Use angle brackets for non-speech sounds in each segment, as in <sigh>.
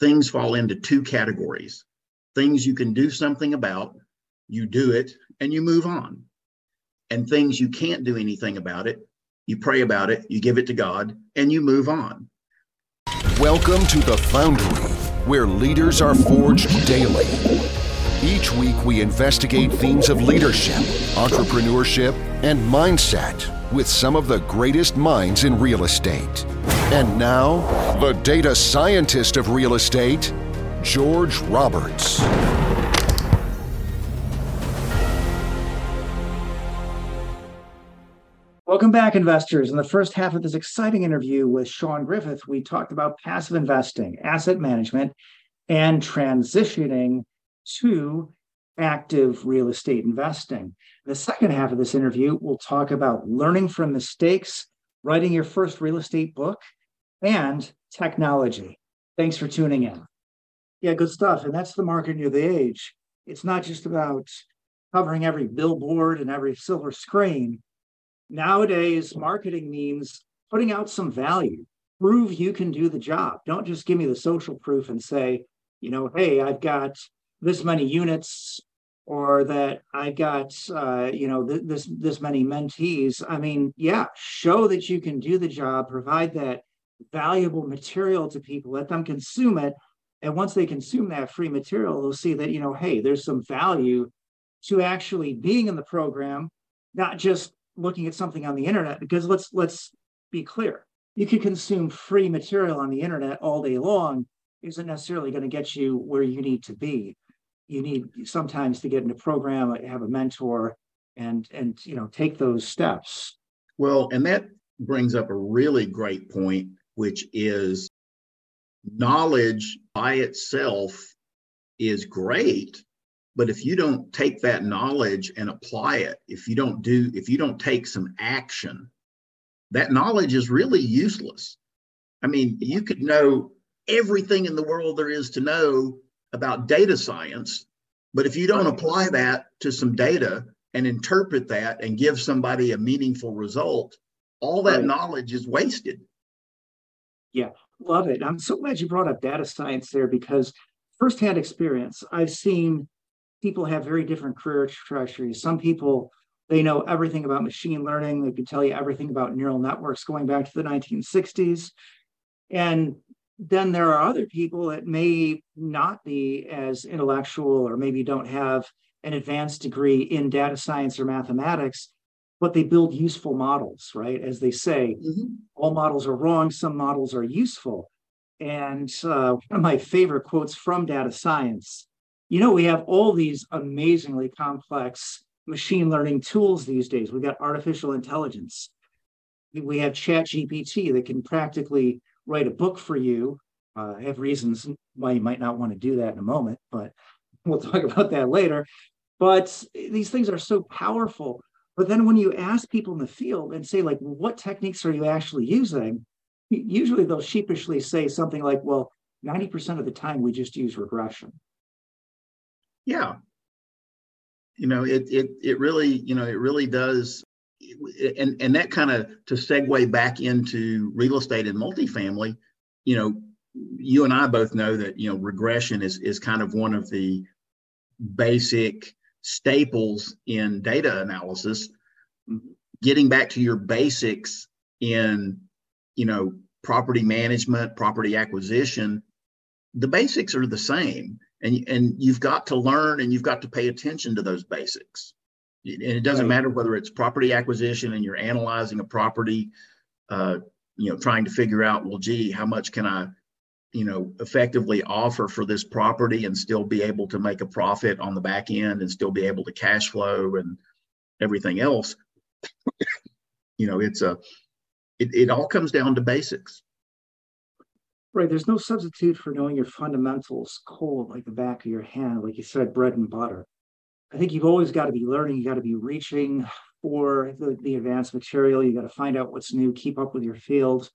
things fall into two categories things you can do something about, you do it, and you move on. And things you can't do anything about it, you pray about it, you give it to God, and you move on. Welcome to the Foundry, where leaders are forged daily. Each week, we investigate themes of leadership, entrepreneurship, and mindset with some of the greatest minds in real estate. And now, the data scientist of real estate, George Roberts. Welcome back, investors. In the first half of this exciting interview with Shawn Griffith, we talked about passive investing, asset management, and transitioning to active real estate investing. The second half of this interview, we'll talk about learning from mistakes, writing your first real estate book, and technology. Thanks for tuning in. Yeah, good stuff. And that's the marketing of the age. It's not just about covering every billboard and every silver screen. Nowadays, marketing means putting out some value. Prove you can do the job. Don't just give me the social proof and say, you know, hey, I've got this many units or that I got uh, you know th- this this many mentees. I mean, yeah, show that you can do the job, provide that valuable material to people, let them consume it, and once they consume that free material, they'll see that you know, hey, there's some value to actually being in the program, not just looking at something on the internet. Because let's let's be clear, you can consume free material on the internet all day long isn't necessarily going to get you where you need to be you need sometimes to get in a program have a mentor and and you know take those steps. Well and that brings up a really great point which is knowledge by itself is great but if you don't take that knowledge and apply it if you don't do if you don't take some action that knowledge is really useless. I mean you could know everything in the world there is to know about data science. But if you don't apply that to some data and interpret that and give somebody a meaningful result, all that right. knowledge is wasted. Yeah, love it. I'm so glad you brought up data science there because firsthand experience, I've seen people have very different career trajectories. Some people, they know everything about machine learning. They can tell you everything about neural networks going back to the 1960s. And then there are other people that may not be as intellectual or maybe don't have an advanced degree in data science or mathematics, but they build useful models, right? As they say, mm-hmm. all models are wrong, some models are useful. And uh, one of my favorite quotes from data science you know, we have all these amazingly complex machine learning tools these days. We've got artificial intelligence. We have Chat GPT that can practically write a book for you. Uh, I have reasons why you might not want to do that in a moment, but <laughs> we'll talk about that later. But these things are so powerful. But then when you ask people in the field and say, like, what techniques are you actually using? Usually they'll sheepishly say something like, well, 90% of the time we just use regression. Yeah. You know, it it it really, you know, it really does and and that kind of to segue back into real estate and multifamily, you know, you and I both know that you know regression is is kind of one of the basic staples in data analysis. Getting back to your basics in you know property management, property acquisition, the basics are the same, and and you've got to learn and you've got to pay attention to those basics and it doesn't right. matter whether it's property acquisition and you're analyzing a property uh, you know trying to figure out well gee how much can i you know effectively offer for this property and still be able to make a profit on the back end and still be able to cash flow and everything else you know it's a it, it all comes down to basics. Right. There's no substitute for knowing your fundamentals cold like the back of your hand like you said bread and butter I think you've always got to be learning. You got to be reaching for the, the advanced material. You got to find out what's new, keep up with your field.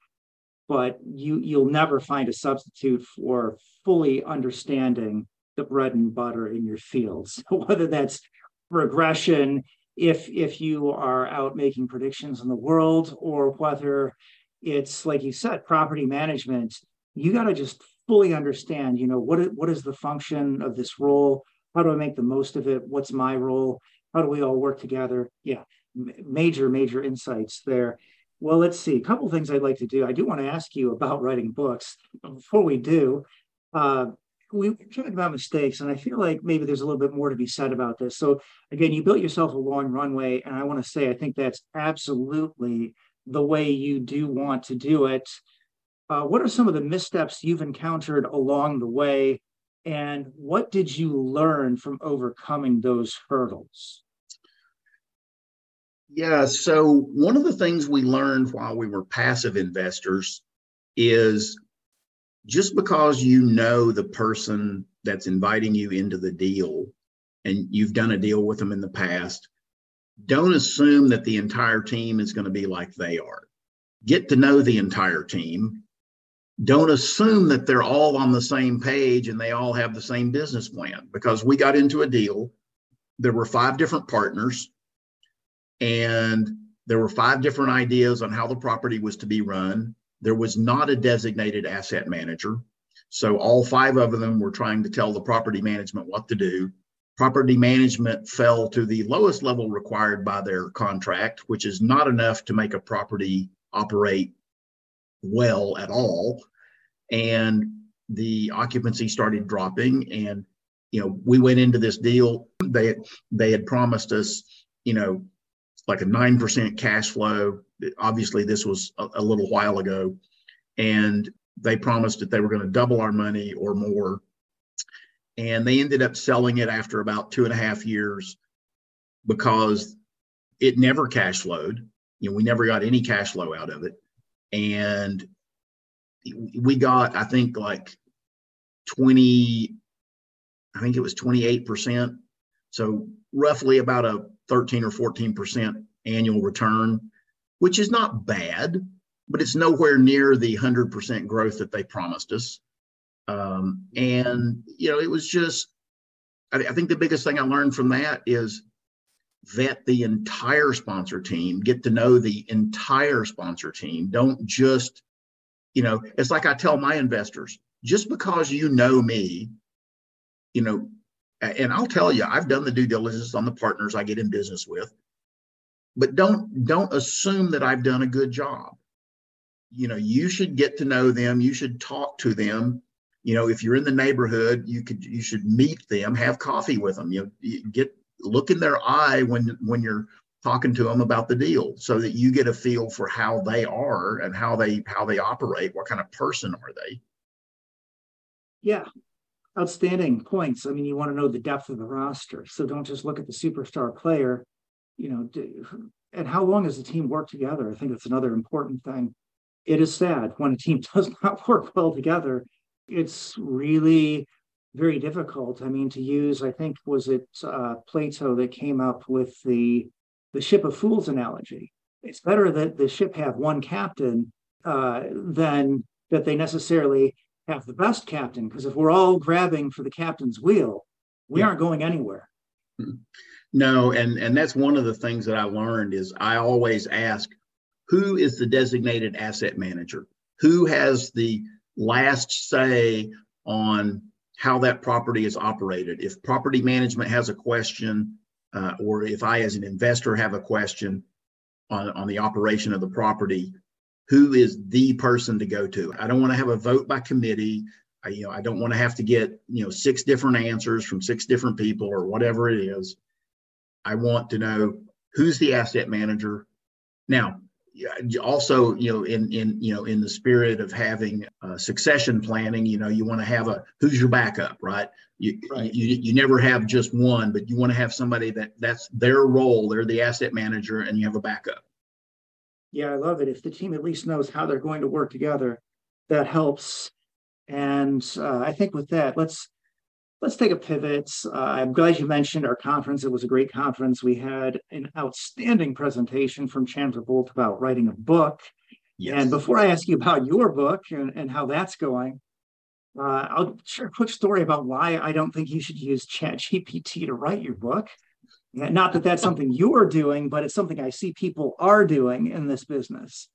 But you you'll never find a substitute for fully understanding the bread and butter in your fields. <laughs> Whether that's regression, if if you are out making predictions in the world, or whether it's like you said, property management, you got to just fully understand, you know, what what is the function of this role? How do I make the most of it? What's my role? How do we all work together? Yeah, major, major insights there. Well, let's see. A couple things I'd like to do. I do want to ask you about writing books. Before we do, uh, we were talking about mistakes, and I feel like maybe there's a little bit more to be said about this. So, again, you built yourself a long runway, and I want to say I think that's absolutely the way you do want to do it. Uh, what are some of the missteps you've encountered along the way, and what did you learn from overcoming those hurdles? Yeah, so one of the things we learned while we were passive investors is just because you know the person that's inviting you into the deal and you've done a deal with them in the past, don't assume that the entire team is going to be like they are. Get to know the entire team. Don't assume that they're all on the same page and they all have the same business plan because we got into a deal. There were five different partners and there were five different ideas on how the property was to be run. There was not a designated asset manager. So all five of them were trying to tell the property management what to do. Property management fell to the lowest level required by their contract, which is not enough to make a property operate well at all. And the occupancy started dropping. And, you know, we went into this deal. They they had promised us, you know, like a 9% cash flow. Obviously, this was a, a little while ago. And they promised that they were going to double our money or more. And they ended up selling it after about two and a half years because it never cash flowed. You know, we never got any cash flow out of it. And we got, I think, like 20, I think it was 28%. So roughly about a 13 or 14% annual return, which is not bad, but it's nowhere near the 100% growth that they promised us. Um, and, you know, it was just, I, I think the biggest thing I learned from that is vet the entire sponsor team, get to know the entire sponsor team. Don't just, you know, it's like I tell my investors just because you know me, you know, and I'll tell you, I've done the due diligence on the partners I get in business with, but don't don't assume that I've done a good job. You know, you should get to know them. You should talk to them. You know, if you're in the neighborhood, you could you should meet them, have coffee with them. You, know, get look in their eye when when you're talking to them about the deal, so that you get a feel for how they are and how they how they operate. What kind of person are they? Yeah, outstanding points. I mean, you want to know the depth of the roster. So don't just look at the superstar player, you know, and how long has the team worked together? I think that's another important thing. It is sad when a team <laughs> does not work well together. It's really very difficult. I mean, to use, I think, was it uh, Plato that came up with the the ship of fools analogy. It's better that the ship have one captain uh, than that they necessarily have the best captain because if we're all grabbing for the captain's wheel, we yeah. aren't going anywhere. Hmm. No, and and that's one of the things that I learned is I always ask, who is the designated asset manager? Who has the last say on how that property is operated? If property management has a question, uh, or if I as an investor have a question on, on the operation of the property, who is the person to go to. I don't want to have a vote by committee. I, you know, I don't want to have to get, you know, six different answers from six different people or whatever it is. I want to know who's the asset manager. Now, also, you know, in in you know, in the spirit of having uh, succession planning, you know, you want to have a who's your backup, right? You, right. you you never have just one, but you want to have somebody that that's their role. They're the asset manager, and you have a backup yeah, I love it. If the team at least knows how they're going to work together, that helps. And uh, I think with that, let's let's take a pivot. Uh, I'm glad you mentioned our conference. It was a great conference. We had an outstanding presentation from Chandler Bolt about writing a book. Yes. And before I ask you about your book and, and how that's going, uh, I'll share a quick story about why I don't think you should use ChatGPT to write your book. Not that that's something you're doing, but it's something I see people are doing in this business.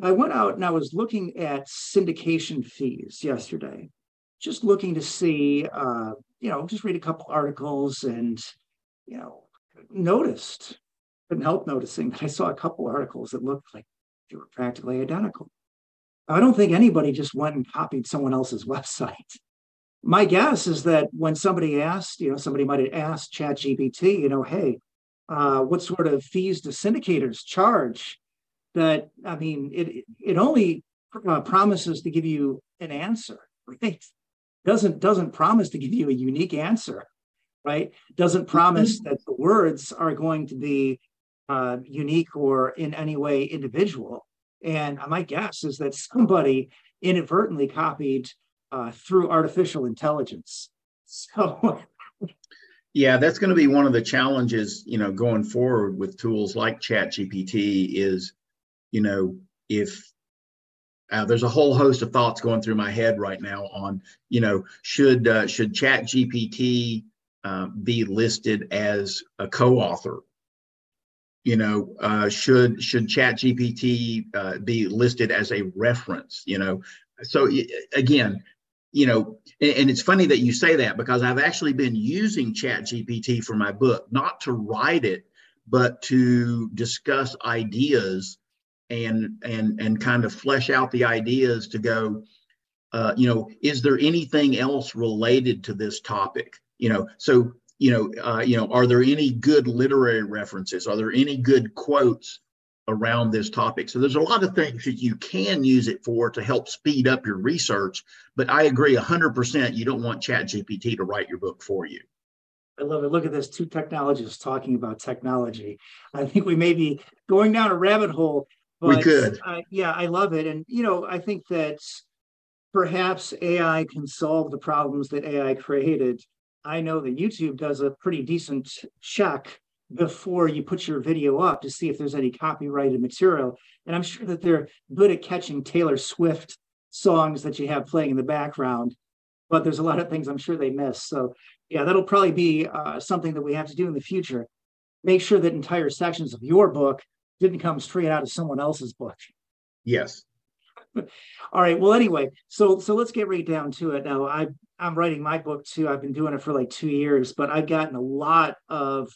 I went out and I was looking at syndication fees yesterday, just looking to see, uh, you know, just read a couple articles and, you know, noticed, couldn't help noticing that I saw a couple articles that looked like they were practically identical. I don't think anybody just went and copied someone else's <laughs> website. My guess is that when somebody asked, you know, somebody might have asked ChatGPT, you know, hey, uh, what sort of fees do syndicators charge? That I mean, it it only uh, promises to give you an answer, <laughs> right? Doesn't doesn't promise to give you a unique answer, right? Doesn't promise that the words are going to be uh, unique or in any way individual. And my guess is that somebody inadvertently copied uh, through artificial intelligence. So, <laughs> yeah, that's going to be one of the challenges, you know, going forward with tools like ChatGPT. Is, you know, if uh, there's a whole host of thoughts going through my head right now on, you know, should uh, should ChatGPT uh, be listed as a co-author? You know uh, should should chat gpt uh, be listed as a reference you know? So again you know and, and, it's funny that you say that because i've actually been using chat gpt for my book not to write it but to discuss ideas and and and kind of flesh out the ideas to go uh, you know is there anything else related to this topic you know so you know, uh, you know, are there any good literary references? Are there any good quotes around this topic? So there's a lot of things that you can use it for to help speed up your research. But I agree 100%. You don't want ChatGPT to write your book for you. I love it. Look at this. Two technologists talking about technology. I think we may be going down a rabbit hole. But, we could. Uh, yeah, I love it. And, you know, I think that perhaps AI can solve the problems that AI created I know that YouTube does a pretty decent check before you put your video up to see if there's any copyrighted material. And I'm sure that they're good at catching Taylor Swift songs that you have playing in the background, but there's a lot of things I'm sure they miss. So, yeah, that'll probably be uh, something that we have to do in the future. Make sure that entire sections of your book didn't come straight out of someone else's book. Yes. <laughs> All right. Well, anyway, so so let's get right down to it. Now, I I'm writing my book too. I've been doing it for like two years, but I've gotten a lot of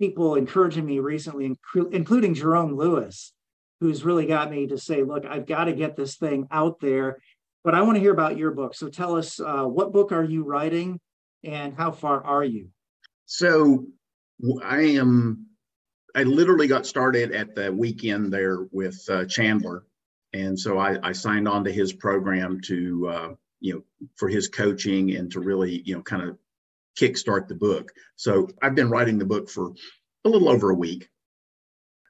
people encouraging me recently, including Jerome Lewis, who's really got me to say, look, I've got to get this thing out there. But I want to hear about your book. So tell us, uh, what book are you writing, and how far are you? So I am. I literally got started at the weekend there with uh, Chandler and so I, I, signed on to his program to uh, you know for his coaching and to really you know kind of kickstart the book. So I've been writing the book for a little over a week.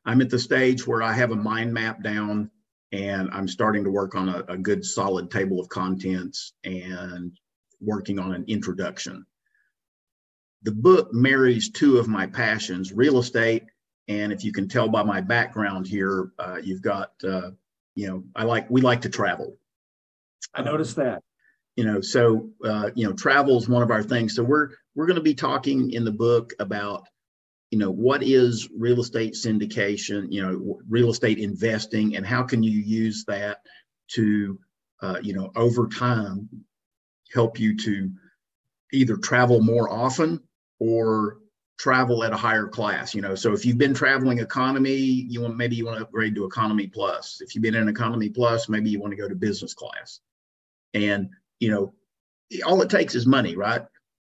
I'm at the stage where I have a mind map down and I'm starting to work on a, a good solid table of contents and working on an introduction. The book marries two of my passions, real estate, and if you can tell by my background here, uh, you've got uh, you know, I like we like to travel. I noticed that. You know, so uh, you know, travel is one of our things. So we're we're going to be talking in the book about you know what is real estate syndication you know real estate investing and how can you use that to uh, you know over time help you to either travel more often or travel at a higher class you know? So if you've been traveling economy you want maybe you want to upgrade to economy plus. If you've been in economy plus maybe you want to go to business class. And you know all it takes is money right?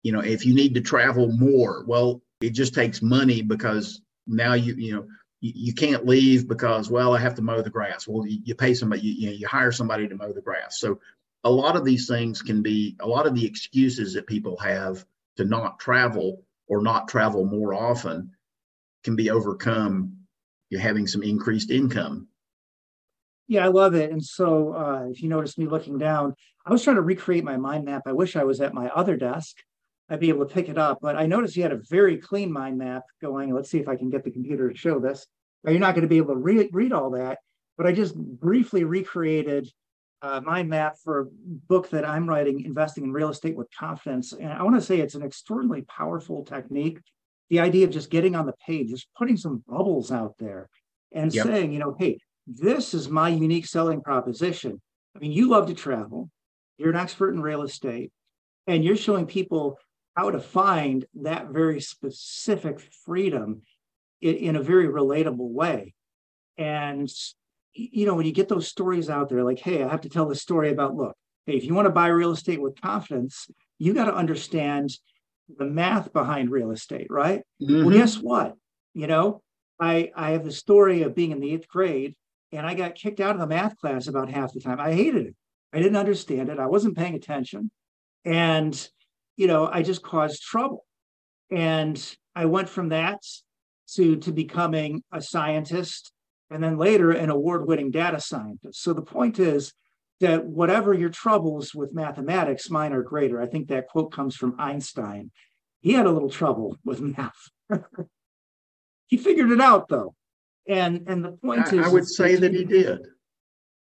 You know if you need to travel more well it just takes money because now you you know you, you can't leave because well i have to mow the grass. Well you, you pay somebody you, you, know, you hire somebody to mow the grass. So a lot of these things can be a lot of the excuses that people have to not travel or not travel more often can be overcome you're having some increased income. Yeah i love it. And so uh, if you notice me looking down i was trying to recreate my mind map. I wish i was at my other desk. I'd be able to pick it up but i noticed you had a very clean mind map going. Let's see if i can get the computer to show this. You're not going to be able to re- read all that but i just briefly recreated uh, mind map for a book that I'm writing, Investing in Real Estate with Confidence. And I want to say it's an extraordinarily powerful technique. The idea of just getting on the page, just putting some bubbles out there and yep. saying, you know, hey, this is my unique selling proposition. I mean, you love to travel, you're an expert in real estate, and you're showing people how to find that very specific freedom in, in a very relatable way. And you know, when you get those stories out there, like, hey, I have to tell the story about look, hey, if you want to buy real estate with confidence, you got to understand the math behind real estate, right? Mm-hmm. Well, guess what? You know, I I have the story of being in the eighth grade and I got kicked out of the math class about half the time. I hated it. I didn't understand it. I wasn't paying attention. And, you know, I just caused trouble. And I went from that to, to becoming a scientist and then later an award winning data scientist. So the point is that whatever your troubles with mathematics, mine are greater. I think that quote comes from Einstein. He had a little trouble with math. <laughs> he figured it out though. And and the point I, is I would say that he did.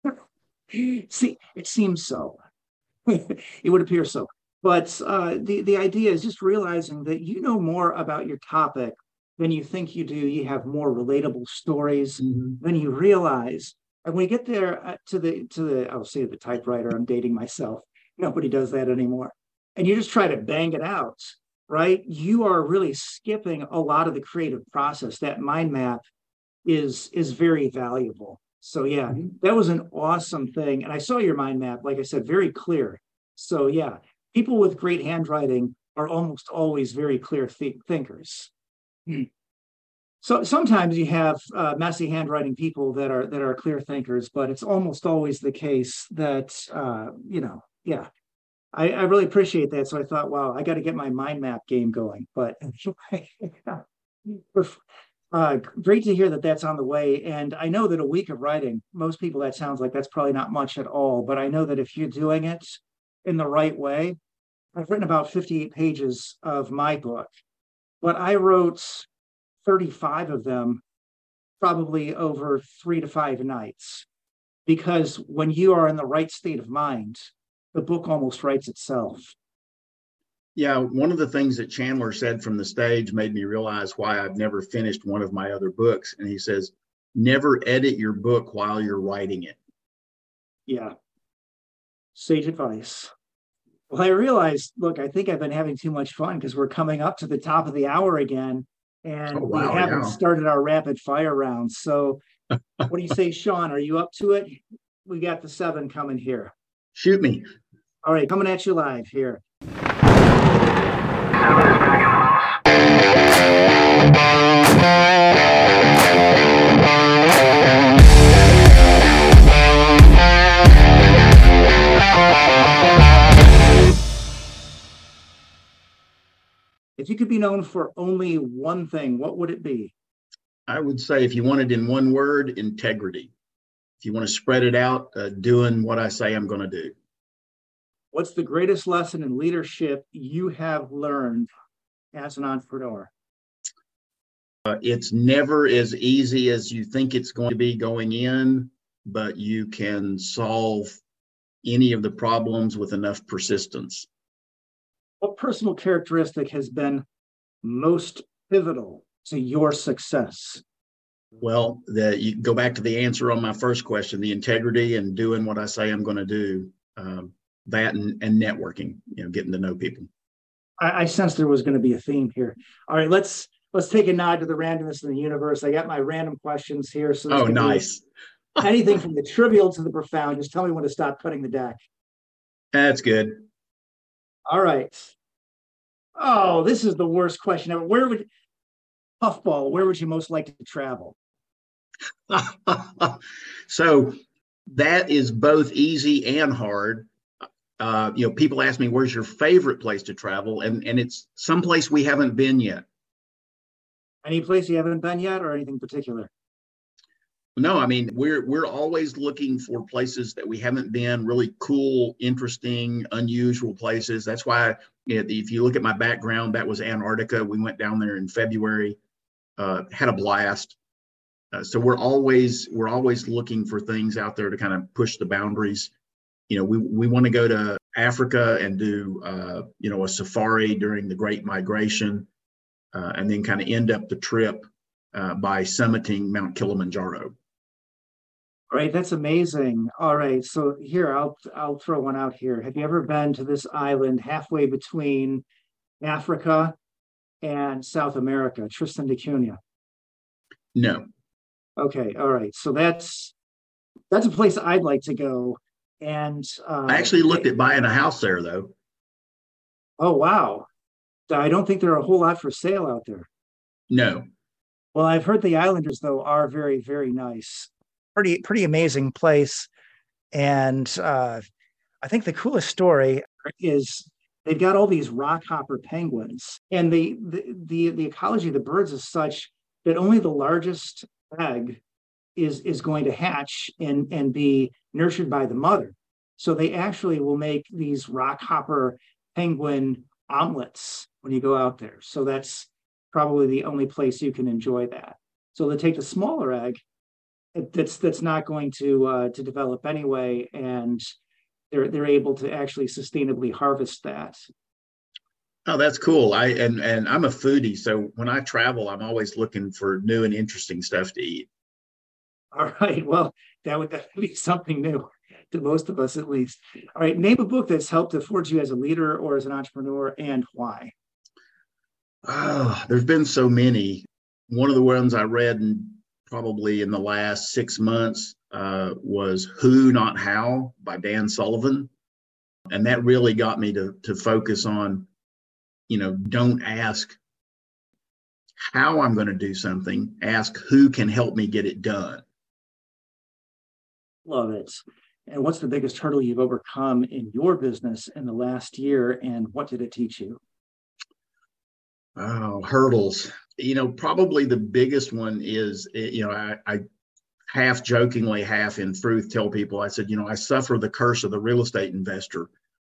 <laughs> See, it seems so. <laughs> it would appear so. But uh, the, the idea is just realizing that you know more about your topic than you think you do. You have more relatable stories mm-hmm. than you realize. And when you get there uh, to the to the I'll say the typewriter, I'm dating myself. Nobody does that anymore. And you just try to bang it out, right? You are really skipping a lot of the creative process. That mind map is is very valuable. So yeah, mm-hmm. that was an awesome thing. And I saw your mind map, like I said, very clear. So yeah, people with great handwriting are almost always very clear th- thinkers. <clears throat> So sometimes you have uh, messy handwriting people that are that are clear thinkers, but it's almost always the case that uh, you know, yeah. I, I really appreciate that. So I thought, wow, I got to get my mind map game going. But <laughs> uh, great to hear that that's on the way. And I know that a week of writing, most people that sounds like that's probably not much at all. But I know that if you're doing it in the right way, I've written about 58 pages of my book, but I wrote 35 of them probably over three to five nights. Because when you are in the right state of mind, the book almost writes itself. Yeah, one of the things that Chandler said from the stage made me realize why I've never finished one of my other books. And he says, never edit your book while you're writing it. Yeah. Sage advice. Well, I realized, look, I think I've been having too much fun because we're coming up to the top of the hour again and oh, wow, we haven't yeah. started our rapid fire round. So, <laughs> what do you say, Shawn? Are you up to it? We got the seven coming here. Shoot me. All right, coming at you live here. If you could be known for only one thing, what would it be? I would say, if you want it in one word, integrity. If you want to spread it out, uh, doing what I say I'm going to do. What's the greatest lesson in leadership you have learned as an entrepreneur? Uh, it's never as easy as you think it's going to be going in, but you can solve any of the problems with enough persistence. What personal characteristic has been most pivotal to your success? Well, the, you go back to the answer on my first question: the integrity and doing what I say I'm going to do. Um, that and, and networking, you know, getting to know people. I, I sensed there was going to be a theme here. All right, let's let's take a nod to the randomness in the universe. I got my random questions here. So oh, nice. anything from the trivial to the profound. Just tell me when to stop cutting the deck. That's good. All right. Oh, this is the worst question ever. Where would puffball? Where would you most like to travel? <laughs> so that is both easy and hard uh, you know, people ask me, "Where's your favorite place to travel?" and and it's someplace we haven't been yet. Any place you haven't been yet, or anything particular? No, I mean we're we're always looking for places that we haven't been, really cool, interesting, unusual places. That's why you know, if you look at my background, that was Antarctica. We went down there in February, uh, had a blast. Uh, so we're always we're always looking for things out there to kind of push the boundaries you know, we, we want to go to Africa and do, uh, you know, a safari during the Great Migration, uh, and then kind of end up the trip uh, by summiting Mount Kilimanjaro. Right, that's amazing. All right, so here I'll I'll throw one out here. Have you ever been to this island halfway between Africa and South America, Tristan da Cunha? No. Okay, all right. So that's that's a place I'd like to go. And uh, I actually looked at buying a house there, though. Oh wow! I don't think there are a whole lot for sale out there. No. Well, I've heard the Islanders though are very very nice pretty pretty amazing place. And uh, I think the coolest story is they've got all these rockhopper penguins, and the, the the the ecology of the birds is such that only the largest egg is is going to hatch and and be nurtured by the mother. So they actually will make these rockhopper penguin omelets when you go out there. So that's probably the only place you can enjoy that. So they take the smaller egg that's that's not going to uh, to develop anyway, and they're they're able to actually sustainably harvest that. Oh, that's cool. I and and I'm a foodie, so when I travel, I'm always looking for new and interesting stuff to eat. All right. Well, that would definitely be something new to most of us, at least. All right. Name a book that's helped to forge you as a leader or as an entrepreneur, and why. Oh, there's been so many. One of the ones I read and probably in the last six months uh, was Who Not How by Dan Sullivan. And that really got me to, to focus on, you know, don't ask how I'm going to do something, ask who can help me get it done. Love it. And what's the biggest hurdle you've overcome in your business in the last year, and what did it teach you? Oh, hurdles you know, probably the biggest one is, eh, you know, I, I half jokingly, half in truth tell people, I said, you know, I suffer the curse of the real estate investor.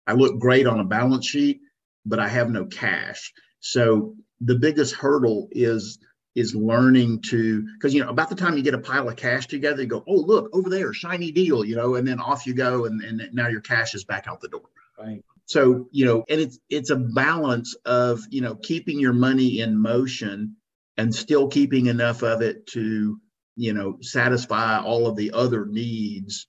I look great on a balance sheet, but I have no cash. So the biggest hurdle is is learning to because you know about the time you get a pile of cash together you go oh look over there shiny deal you know and then off you go and, and now your cash is back out the door right so you know and it's it's a balance of you know keeping your money in motion and still keeping enough of it to you know satisfy all of the other needs.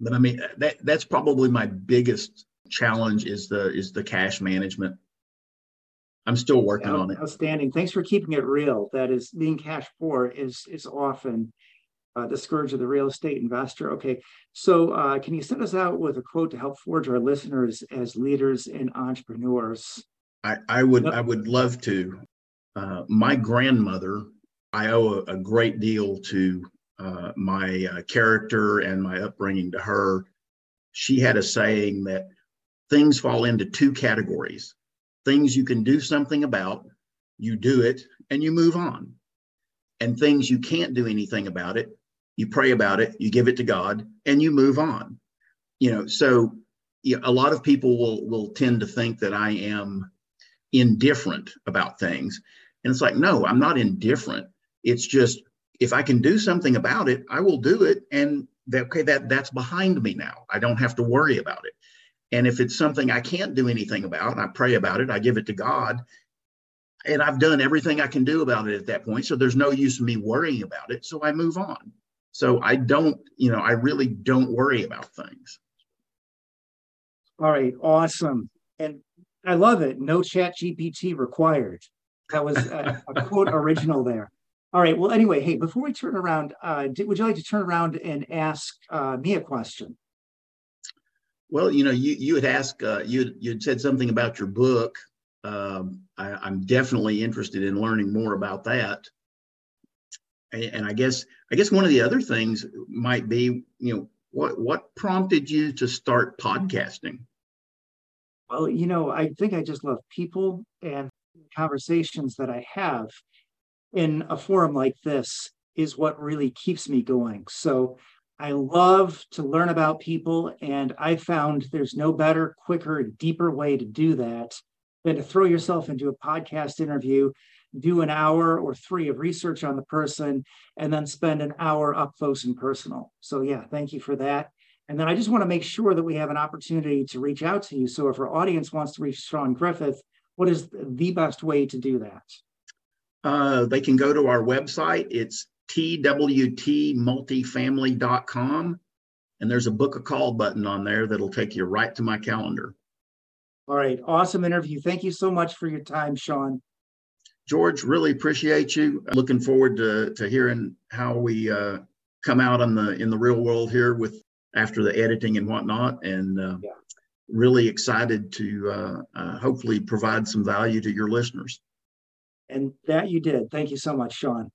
But i mean that that's probably my biggest challenge is the is the cash management. I'm still working yeah, on it. outstanding. Thanks for keeping it real. That is being cash poor is is often uh, the scourge of the real estate investor okay so uh, can you send us out with a quote to help forge our listeners as leaders and entrepreneurs I, I would yep. I would love to. Uh, my grandmother, I owe a, a great deal to uh, my uh, character and my upbringing to her. She had a saying that things fall into two categories things you can do something about, you do it, and you move on. And things you can't do anything about it, you pray about it, you give it to God, and you move on. You know, so you know, a lot of people will will tend to think that I am indifferent about things. And it's like, no, I'm not indifferent. It's just if I can do something about it, I will do it. And that, okay, that that's behind me now. I don't have to worry about it. And if it's something I can't do anything about, I pray about it, I give it to God. And I've done everything I can do about it at that point. So there's no use in me worrying about it. So I move on. So I don't, you know, I really don't worry about things. All right. Awesome. And I love it. No chat GPT required. That was a, a <laughs> quote original there. All right. Well, anyway, hey, before we turn around, uh, did, would you like to turn around and ask uh, me a question? Well, you know, you you had asked, uh, you you'd said something about your book. Um, I, am definitely interested in learning more about that. And, and I guess I guess one of the other things might be, you know, what what prompted you to start podcasting? Well, you know, I think I just love people and conversations that I have in a forum like this is what really keeps me going. So I love to learn about people, and I found there's no better, quicker, deeper way to do that than to throw yourself into a podcast interview, do an hour or three of research on the person, and then spend an hour up close and personal. So, yeah, thank you for that. And then I just want to make sure that we have an opportunity to reach out to you. So, if our audience wants to reach Shawn Griffith, what is the best way to do that? Uh, they can go to our website. It's twtmultifamily.com. And there's a book a call button on there that'll take you right to my calendar. All right. Awesome interview. Thank you so much for your time, Shawn. George, really appreciate you. Looking forward to, to hearing how we uh, come out in the in the real world here with after the editing and whatnot. And uh, yeah. really excited to uh, uh hopefully provide some value to your listeners. And that you did. Thank you so much, Shawn.